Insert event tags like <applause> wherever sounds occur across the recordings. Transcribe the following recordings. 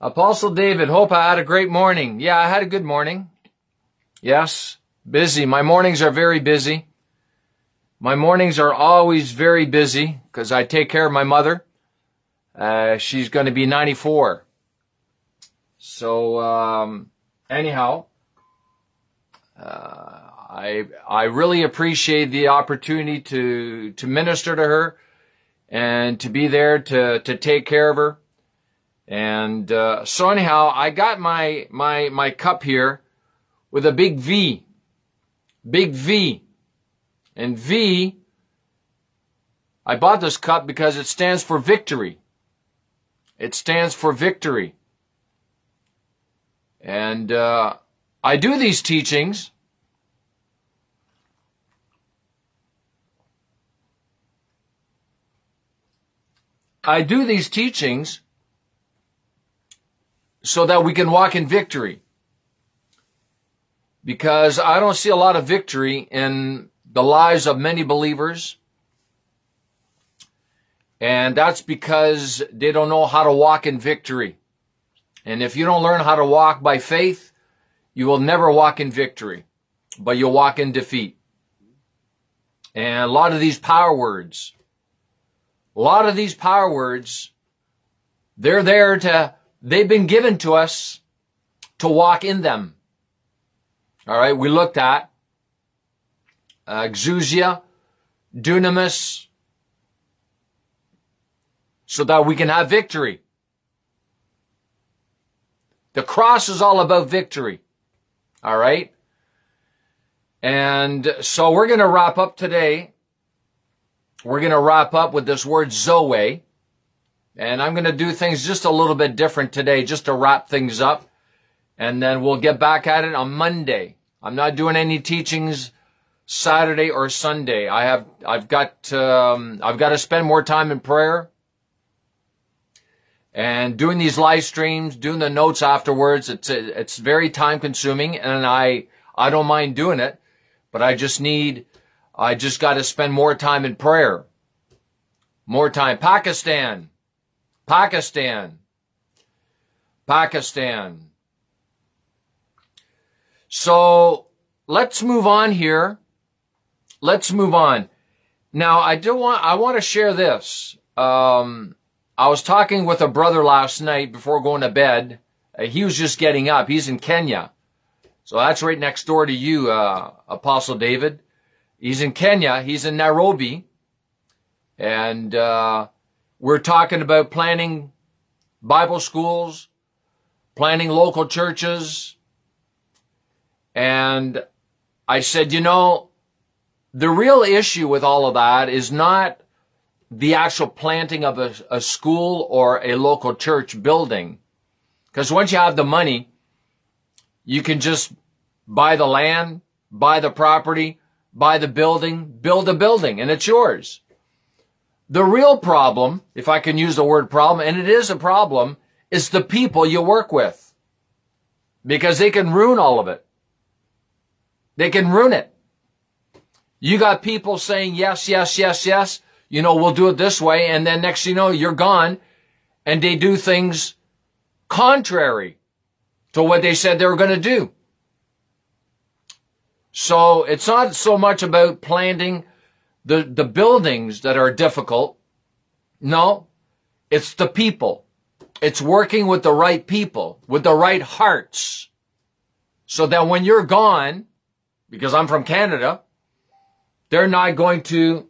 Apostle David, hope I had a great morning. Yeah, I had a good morning. Yes, busy. My mornings are very busy. My mornings are always very busy because I take care of my mother. Uh, she's going to be 94. So, um, anyhow, uh, I I really appreciate the opportunity to to minister to her and to be there to to take care of her. And uh, so anyhow, I got my my my cup here with a big V, big V, and V. I bought this cup because it stands for victory. It stands for victory. And uh, I do these teachings I do these teachings so that we can walk in victory. Because I don't see a lot of victory in the lives of many believers. And that's because they don't know how to walk in victory. And if you don't learn how to walk by faith, you will never walk in victory, but you'll walk in defeat. And a lot of these power words, a lot of these power words, they're there to, they've been given to us to walk in them. All right, we looked at uh, exousia, dunamis, so that we can have victory. The cross is all about victory. All right? And so we're going to wrap up today we're going to wrap up with this word Zoe. And I'm going to do things just a little bit different today, just to wrap things up. And then we'll get back at it on Monday. I'm not doing any teachings Saturday or Sunday. I have, I've got, um, I've got to spend more time in prayer and doing these live streams, doing the notes afterwards. It's, it's very time consuming and I, I don't mind doing it, but I just need I just got to spend more time in prayer. More time. Pakistan. Pakistan. Pakistan. So let's move on here. Let's move on. Now I do want, I want to share this. Um, I was talking with a brother last night before going to bed. Uh, he was just getting up. He's in Kenya. So that's right next door to you, uh, Apostle David. He's in Kenya. He's in Nairobi. And uh, we're talking about planning Bible schools, planning local churches. And I said, you know, the real issue with all of that is not the actual planting of a, a school or a local church building. Because once you have the money, you can just buy the land, buy the property, buy the building, build a building, and it's yours. The real problem, if I can use the word problem, and it is a problem, is the people you work with. Because they can ruin all of it. They can ruin it. You got people saying yes, yes, yes, yes. You know, we'll do it this way. And then next you know, you're gone and they do things contrary to what they said they were going to do. So it's not so much about planting the, the buildings that are difficult. No, it's the people. It's working with the right people, with the right hearts. So that when you're gone, because I'm from Canada, they're not going to,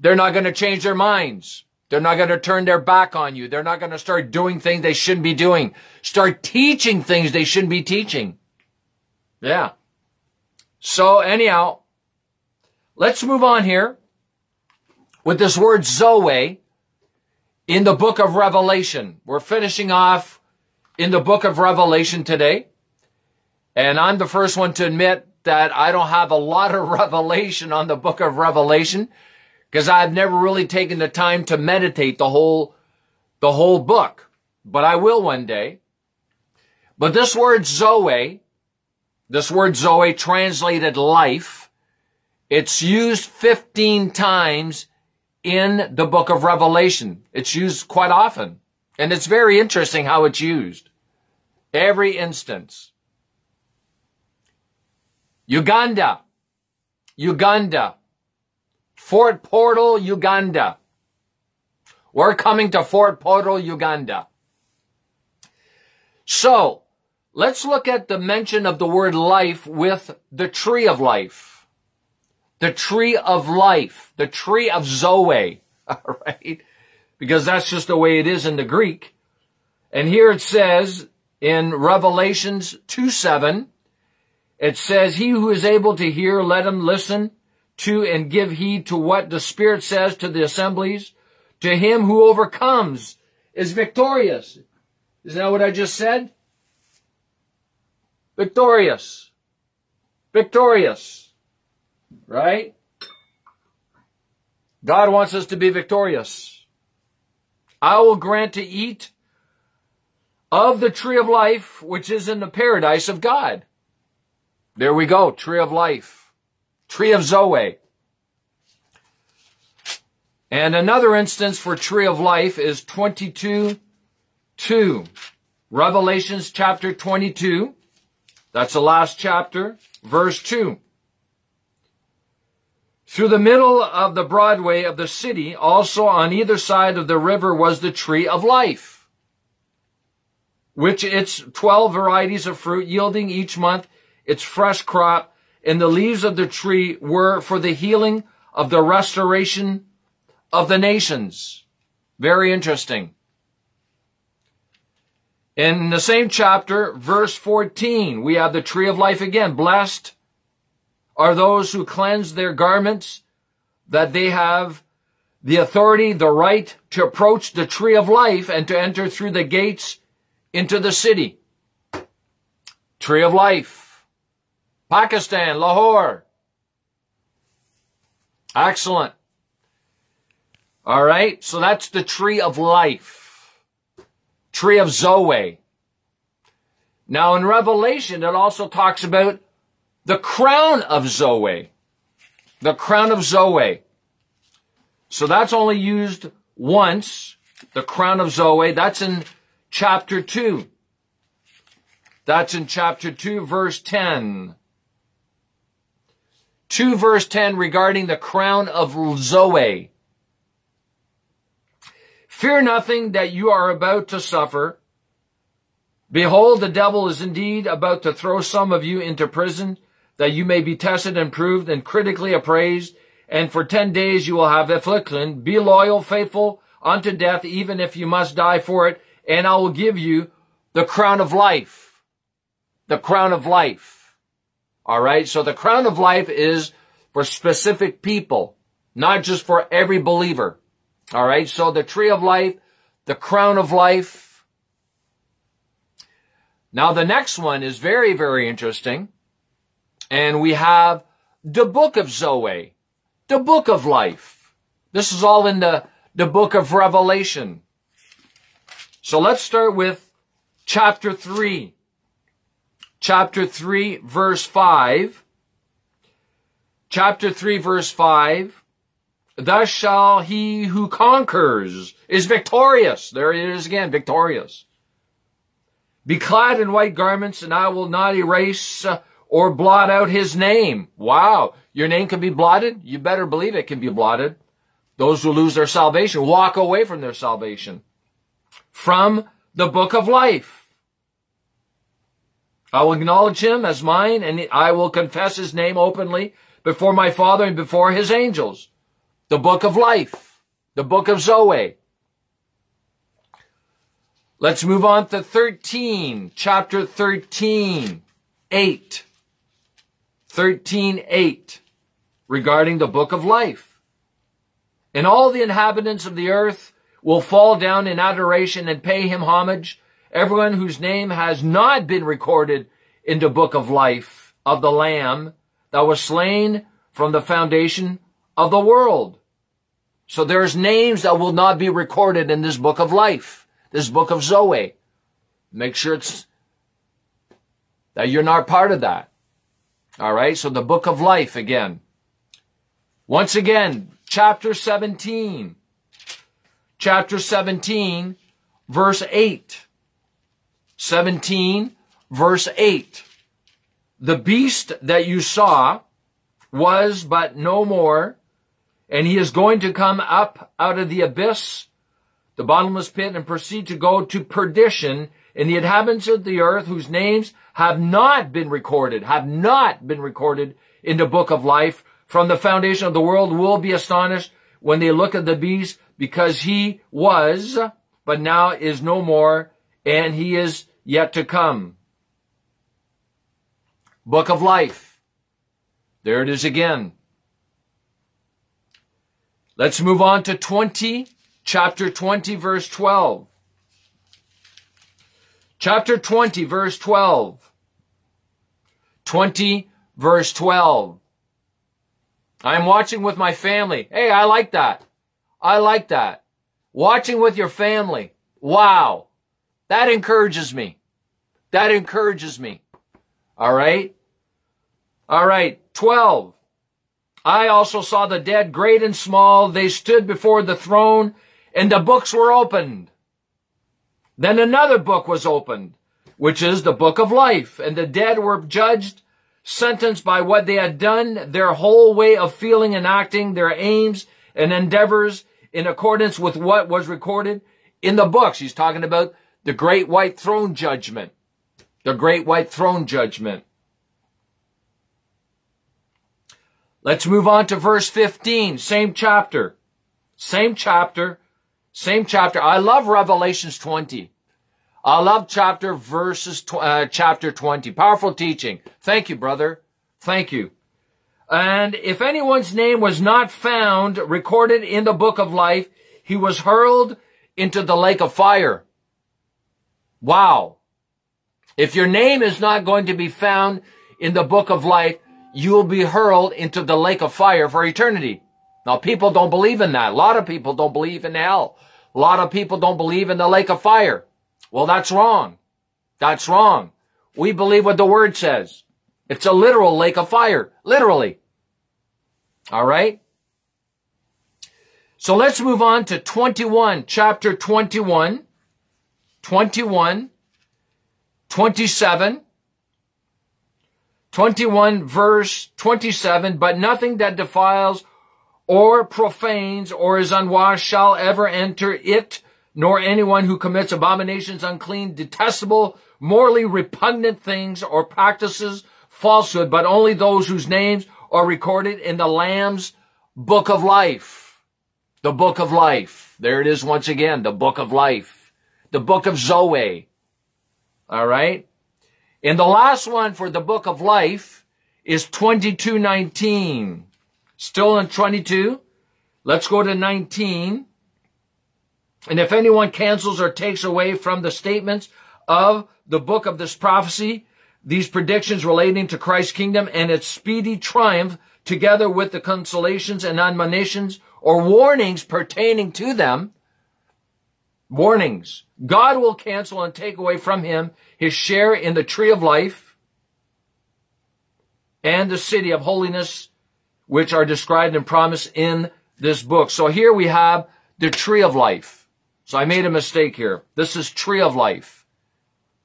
they're not going to change their minds. They're not going to turn their back on you. They're not going to start doing things they shouldn't be doing. Start teaching things they shouldn't be teaching. Yeah. So anyhow, let's move on here with this word Zoe in the book of Revelation. We're finishing off in the book of Revelation today. And I'm the first one to admit that I don't have a lot of <laughs> revelation on the book of Revelation because I've never really taken the time to meditate the whole, the whole book, but I will one day. But this word Zoe, this word Zoe translated life, it's used 15 times in the book of Revelation. It's used quite often. And it's very interesting how it's used. Every instance. Uganda. Uganda. Fort Portal, Uganda. We're coming to Fort Portal, Uganda. So, let's look at the mention of the word life with the tree of life. The tree of life. The tree of Zoe. <laughs> Alright? Because that's just the way it is in the Greek. And here it says in Revelations 2 7, it says, He who is able to hear, let him listen to and give heed to what the Spirit says to the assemblies. To him who overcomes is victorious. Isn't that what I just said? Victorious. Victorious. Right? God wants us to be victorious. I will grant to eat of the tree of life, which is in the paradise of God. There we go. Tree of life. Tree of Zoe. And another instance for tree of life is 22 2. Revelations chapter 22. That's the last chapter, verse 2. Through the middle of the Broadway of the city, also on either side of the river was the tree of life, which its 12 varieties of fruit yielding each month its fresh crop, and the leaves of the tree were for the healing of the restoration of the nations. Very interesting. In the same chapter, verse 14, we have the tree of life again. Blessed are those who cleanse their garments, that they have the authority, the right to approach the tree of life and to enter through the gates into the city. Tree of life. Pakistan, Lahore. Excellent. All right. So that's the tree of life. Tree of Zoe. Now in Revelation, it also talks about the crown of Zoe. The crown of Zoe. So that's only used once. The crown of Zoe. That's in chapter 2. That's in chapter 2, verse 10. 2 verse 10 regarding the crown of Zoe. Fear nothing that you are about to suffer. Behold, the devil is indeed about to throw some of you into prison that you may be tested and proved and critically appraised. And for 10 days you will have affliction. Be loyal, faithful unto death, even if you must die for it. And I will give you the crown of life. The crown of life. All right. So the crown of life is for specific people, not just for every believer. All right. So the tree of life, the crown of life. Now the next one is very, very interesting. And we have the book of Zoe, the book of life. This is all in the, the book of Revelation. So let's start with chapter three chapter 3 verse 5. Chapter 3 verse 5. Thus shall he who conquers is victorious. There it is again, victorious. Be clad in white garments and I will not erase uh, or blot out his name. Wow. Your name can be blotted? You better believe it can be blotted. Those who lose their salvation walk away from their salvation. From the book of life. I will acknowledge him as mine and I will confess his name openly before my Father and before his angels. The book of life. The book of Zoe. Let's move on to 13, chapter 13, 8. 13, 8, regarding the book of life. And all the inhabitants of the earth will fall down in adoration and pay him homage everyone whose name has not been recorded in the book of life of the Lamb that was slain from the foundation of the world. So there's names that will not be recorded in this book of life, this book of Zoe. Make sure it's that you're not part of that. All right. So the book of life again. Once again, chapter 17. Chapter 17, verse 8. 17, verse 8. The beast that you saw was but no more, and he is going to come up out of the abyss, the bottomless pit, and proceed to go to perdition, and the inhabitants of the earth whose names have not been recorded, have not been recorded in the book of life from the foundation of the world will be astonished when they look at the beast because he was, but now is no more, and he is yet to come. Book of life. There it is again. Let's move on to 20, chapter 20, verse 12. Chapter 20, verse 12. 20, verse 12. I'm watching with my family. Hey, I like that. I like that. Watching with your family. Wow. That encourages me. That encourages me. All right. All right. 12. I also saw the dead, great and small. They stood before the throne and the books were opened. Then another book was opened, which is the book of life and the dead were judged sentenced by what they had done, their whole way of feeling and acting, their aims and endeavors in accordance with what was recorded in the books. He's talking about the great white throne judgment. The great white throne judgment. Let's move on to verse 15, same chapter. Same chapter, same chapter. I love Revelations 20. I love chapter verses, uh, chapter 20. Powerful teaching. Thank you, brother. Thank you. And if anyone's name was not found recorded in the book of life, he was hurled into the lake of fire. Wow. If your name is not going to be found in the book of life, you will be hurled into the lake of fire for eternity. Now people don't believe in that. A lot of people don't believe in hell. A lot of people don't believe in the lake of fire. Well, that's wrong. That's wrong. We believe what the word says. It's a literal lake of fire. Literally. All right. So let's move on to 21, chapter 21, 21, 27, 21 verse 27, but nothing that defiles or profanes or is unwashed shall ever enter it, nor anyone who commits abominations, unclean, detestable, morally repugnant things or practices falsehood, but only those whose names are recorded in the Lamb's book of life. The book of life. There it is once again, the book of life. The book of Zoe. All right. And the last one for the book of life is 2219. Still in 22. Let's go to 19. And if anyone cancels or takes away from the statements of the book of this prophecy, these predictions relating to Christ's kingdom and its speedy triumph, together with the consolations and admonitions or warnings pertaining to them, warnings, God will cancel and take away from him his share in the tree of life and the city of holiness, which are described and promised in this book. So here we have the tree of life. So I made a mistake here. This is tree of life.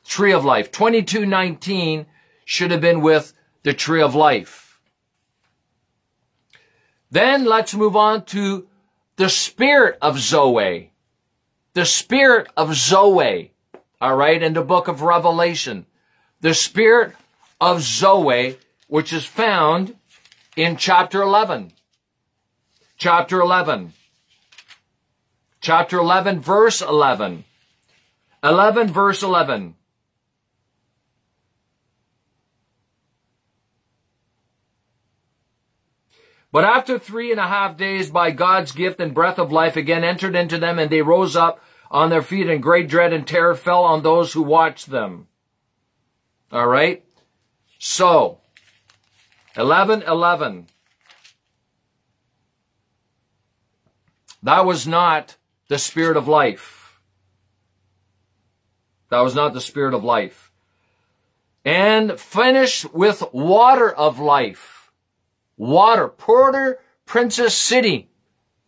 Tree of life. 2219 should have been with the tree of life. Then let's move on to the spirit of Zoe. The spirit of Zoe. All right. In the book of Revelation. The spirit of Zoe, which is found in chapter 11. Chapter 11 chapter 11, verse 11. 11, verse 11. But after three and a half days, by God's gift and breath of life again entered into them, and they rose up on their feet, and great dread and terror fell on those who watched them. All right. So, 11, 11. That was not the spirit of life. That was not the spirit of life. And finish with water of life. Water. Porter Princess City.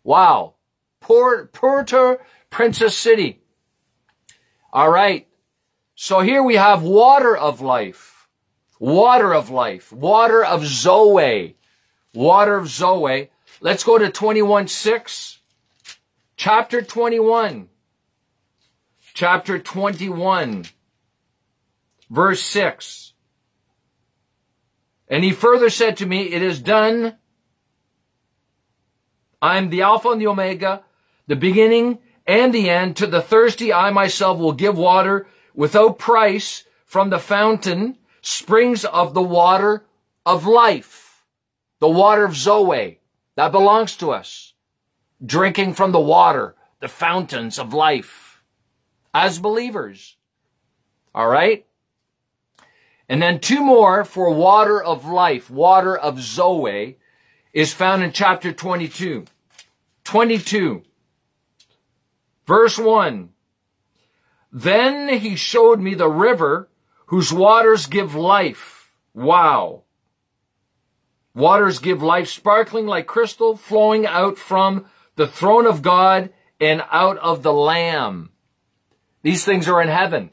Wow. Port, Puerto Princess City. All right. So here we have water of life. Water of life. Water of Zoe. Water of Zoe. Let's go to 21 6. Chapter 21. Chapter 21. Verse 6. And he further said to me, It is done. I am the Alpha and the Omega, the beginning and the end. To the thirsty, I myself will give water without price from the fountain, springs of the water of life, the water of Zoe that belongs to us, drinking from the water, the fountains of life as believers. All right. And then two more for water of life, water of Zoe is found in chapter 22. 22. Verse 1. Then he showed me the river whose waters give life. Wow. Waters give life, sparkling like crystal, flowing out from the throne of God and out of the Lamb. These things are in heaven.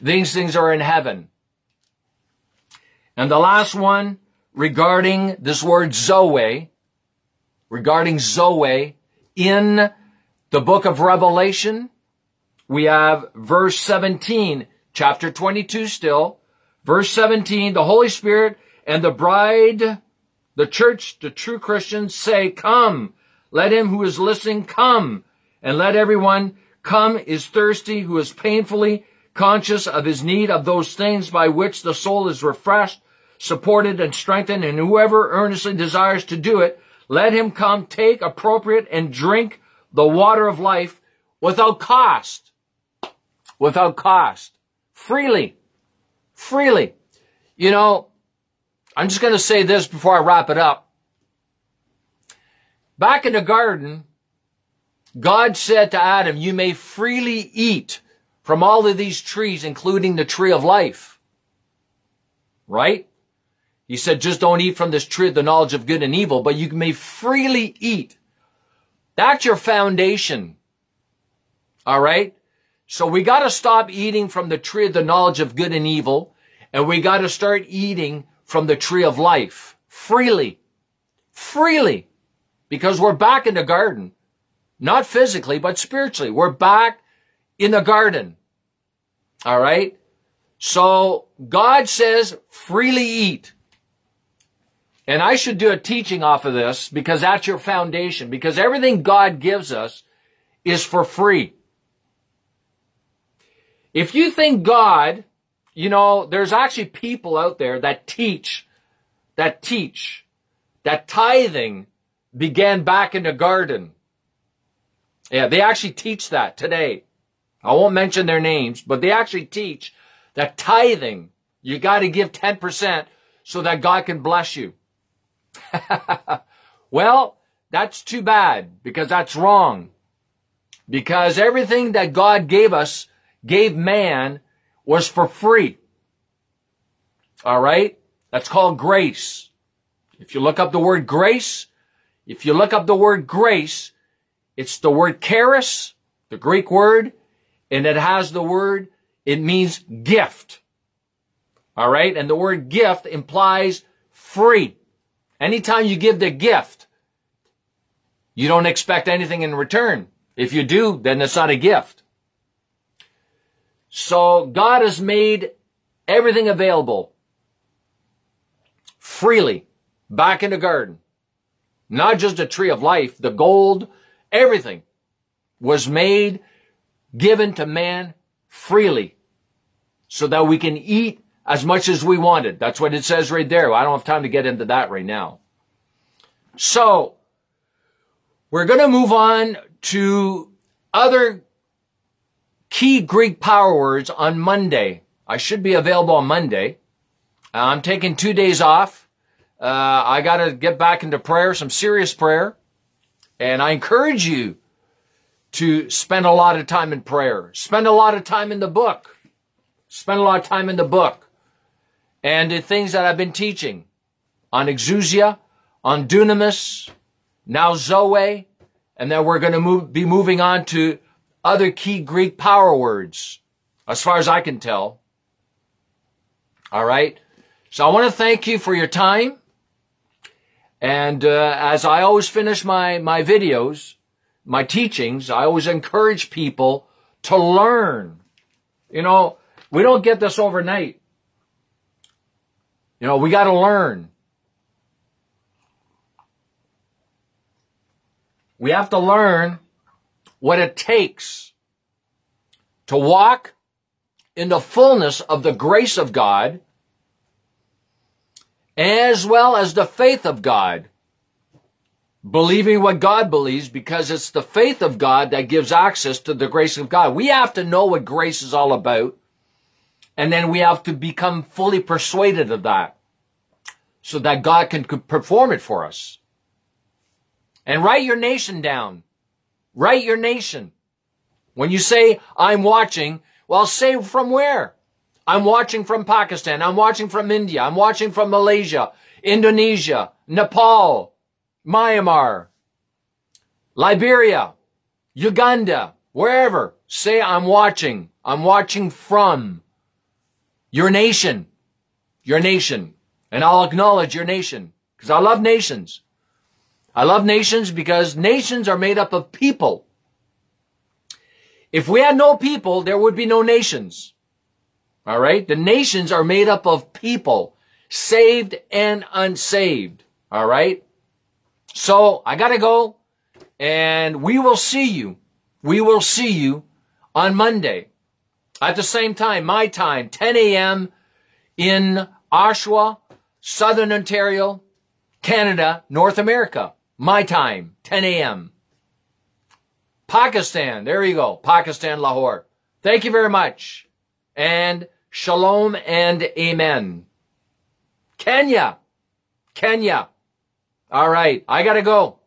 These things are in heaven. And the last one regarding this word Zoe, regarding Zoe in the book of Revelation, we have verse 17, chapter 22 still, verse 17, the Holy Spirit and the bride, the church, the true Christians say, come, let him who is listening come, and let everyone come is thirsty who is painfully conscious of his need of those things by which the soul is refreshed, supported, and strengthened, and whoever earnestly desires to do it, let him come, take appropriate, and drink the water of life without cost. Without cost. Freely. Freely. You know, I'm just going to say this before I wrap it up. Back in the garden, God said to Adam, you may freely eat from all of these trees, including the tree of life. Right? He said, just don't eat from this tree the knowledge of good and evil, but you may freely eat. That's your foundation. All right? So we got to stop eating from the tree of the knowledge of good and evil, and we got to start eating from the tree of life freely. Freely. Because we're back in the garden. Not physically, but spiritually. We're back in the garden. All right. So God says freely eat. And I should do a teaching off of this because that's your foundation because everything God gives us is for free. If you think God, you know, there's actually people out there that teach, that teach, that tithing began back in the garden. Yeah, they actually teach that today. I won't mention their names, but they actually teach that tithing, you got to give 10% so that God can bless you. <laughs> well, that's too bad because that's wrong. Because everything that God gave us, gave man, was for free. All right? That's called grace. If you look up the word grace, if you look up the word grace, it's the word charis, the Greek word, and it has the word, it means gift. All right? And the word gift implies free. Anytime you give the gift, you don't expect anything in return. If you do, then it's not a gift. So God has made everything available freely back in the garden. Not just a tree of life, the gold, everything was made, given to man freely so that we can eat as much as we wanted. That's what it says right there. I don't have time to get into that right now. So, we're going to move on to other key Greek power words on Monday. I should be available on Monday. I'm taking two days off. Uh, I got to get back into prayer, some serious prayer. And I encourage you to spend a lot of time in prayer. Spend a lot of time in the book. Spend a lot of time in the book. And the things that I've been teaching on exousia, on dunamis, now Zoe, and then we're going to move, be moving on to other key Greek power words, as far as I can tell. All right. So I want to thank you for your time. And uh, as I always finish my, my videos, my teachings, I always encourage people to learn. You know, we don't get this overnight. You know, we got to learn. We have to learn what it takes to walk in the fullness of the grace of God as well as the faith of God. Believing what God believes because it's the faith of God that gives access to the grace of God. We have to know what grace is all about. And then we have to become fully persuaded of that so that God can perform it for us. And write your nation down. Write your nation. When you say, I'm watching, well, say from where? I'm watching from Pakistan. I'm watching from India. I'm watching from Malaysia, Indonesia, Nepal, Myanmar, Liberia, Uganda, wherever. Say I'm watching. I'm watching from your nation. Your nation. And I'll acknowledge your nation because I love nations. I love nations because nations are made up of people. If we had no people, there would be no nations. All right. The nations are made up of people, saved and unsaved. All right. So I gotta go and we will see you. We will see you on Monday at the same time, my time, 10 a.m. in Oshawa, Southern Ontario, Canada, North America. My time, 10 a.m. Pakistan, there you go. Pakistan, Lahore. Thank you very much. And shalom and amen. Kenya. Kenya. All right. I gotta go.